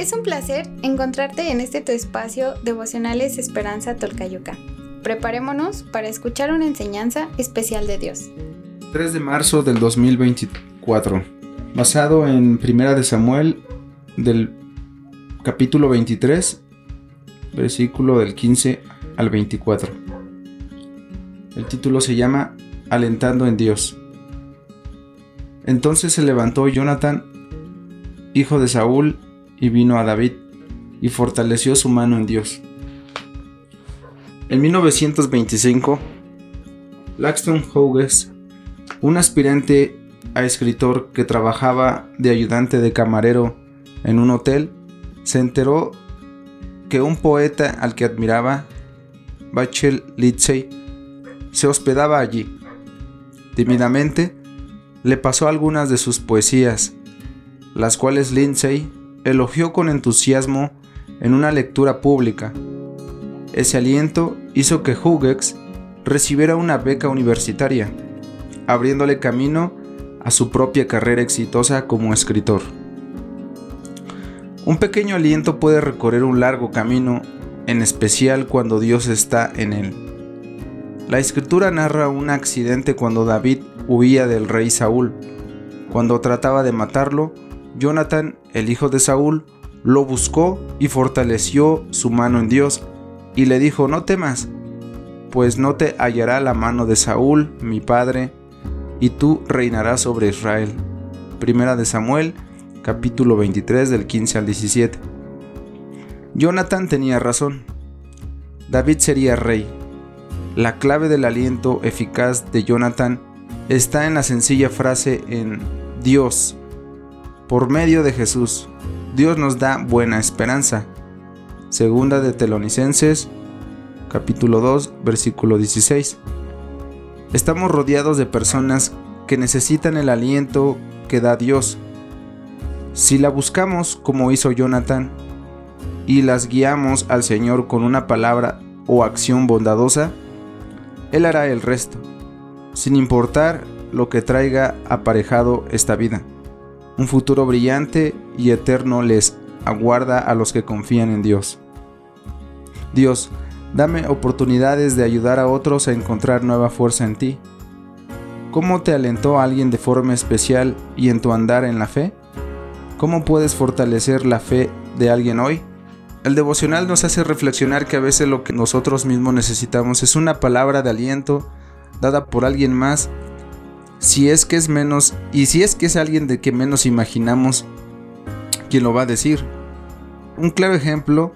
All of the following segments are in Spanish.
Es un placer encontrarte en este tu espacio Devocionales Esperanza Tolcayuca. Preparémonos para escuchar una enseñanza especial de Dios. 3 de marzo del 2024, basado en Primera de Samuel del capítulo 23, versículo del 15 al 24. El título se llama Alentando en Dios. Entonces se levantó Jonathan, hijo de Saúl, y vino a David, y fortaleció su mano en Dios. En 1925, Laxton Hughes, un aspirante a escritor que trabajaba de ayudante de camarero en un hotel, se enteró que un poeta al que admiraba, Bachel Lindsay, se hospedaba allí. Tímidamente, le pasó algunas de sus poesías, las cuales Lindsay elogió con entusiasmo en una lectura pública. Ese aliento hizo que Hughes recibiera una beca universitaria, abriéndole camino a su propia carrera exitosa como escritor. Un pequeño aliento puede recorrer un largo camino, en especial cuando Dios está en él. La escritura narra un accidente cuando David huía del rey Saúl. Cuando trataba de matarlo, Jonathan, el hijo de Saúl, lo buscó y fortaleció su mano en Dios, y le dijo, no temas, pues no te hallará la mano de Saúl, mi padre, y tú reinarás sobre Israel. Primera de Samuel, capítulo 23 del 15 al 17. Jonathan tenía razón. David sería rey. La clave del aliento eficaz de Jonathan está en la sencilla frase en Dios. Por medio de Jesús, Dios nos da buena esperanza. Segunda de Telonicenses, capítulo 2, versículo 16. Estamos rodeados de personas que necesitan el aliento que da Dios si la buscamos como hizo Jonathan y las guiamos al Señor con una palabra o acción bondadosa, Él hará el resto, sin importar lo que traiga aparejado esta vida. Un futuro brillante y eterno les aguarda a los que confían en Dios. Dios, dame oportunidades de ayudar a otros a encontrar nueva fuerza en ti. ¿Cómo te alentó alguien de forma especial y en tu andar en la fe? ¿Cómo puedes fortalecer la fe de alguien hoy? El devocional nos hace reflexionar que a veces lo que nosotros mismos necesitamos es una palabra de aliento dada por alguien más, si es que es menos, y si es que es alguien de que menos imaginamos quien lo va a decir. Un claro ejemplo,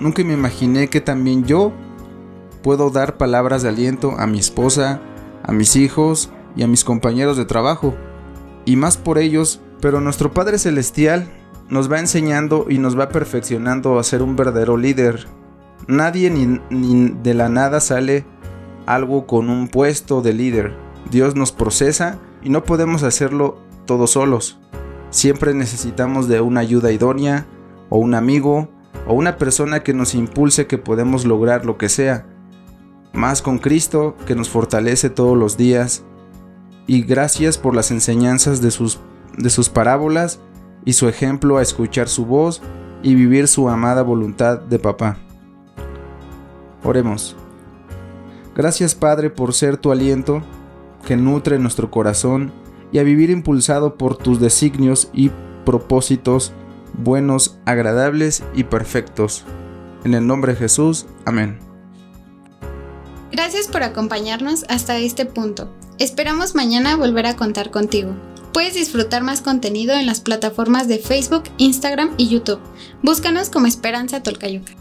nunca me imaginé que también yo puedo dar palabras de aliento a mi esposa, a mis hijos y a mis compañeros de trabajo, y más por ellos pero nuestro Padre Celestial nos va enseñando y nos va perfeccionando a ser un verdadero líder. Nadie ni, de la nada sale algo con un puesto de líder. Dios nos procesa y no podemos hacerlo todos solos. Siempre necesitamos de una ayuda idónea, o un amigo, o una persona que nos impulse que podemos lograr lo que sea. Más con Cristo que nos fortalece todos los días. Y gracias por las enseñanzas de sus de sus parábolas y su ejemplo a escuchar su voz y vivir su amada voluntad de papá. Oremos. Gracias Padre por ser tu aliento que nutre nuestro corazón y a vivir impulsado por tus designios y propósitos buenos, agradables y perfectos. En el nombre de Jesús, amén. Gracias por acompañarnos hasta este punto. Esperamos mañana volver a contar contigo. Puedes disfrutar más contenido en las plataformas de Facebook, Instagram y YouTube. Búscanos como Esperanza Tolcayuca.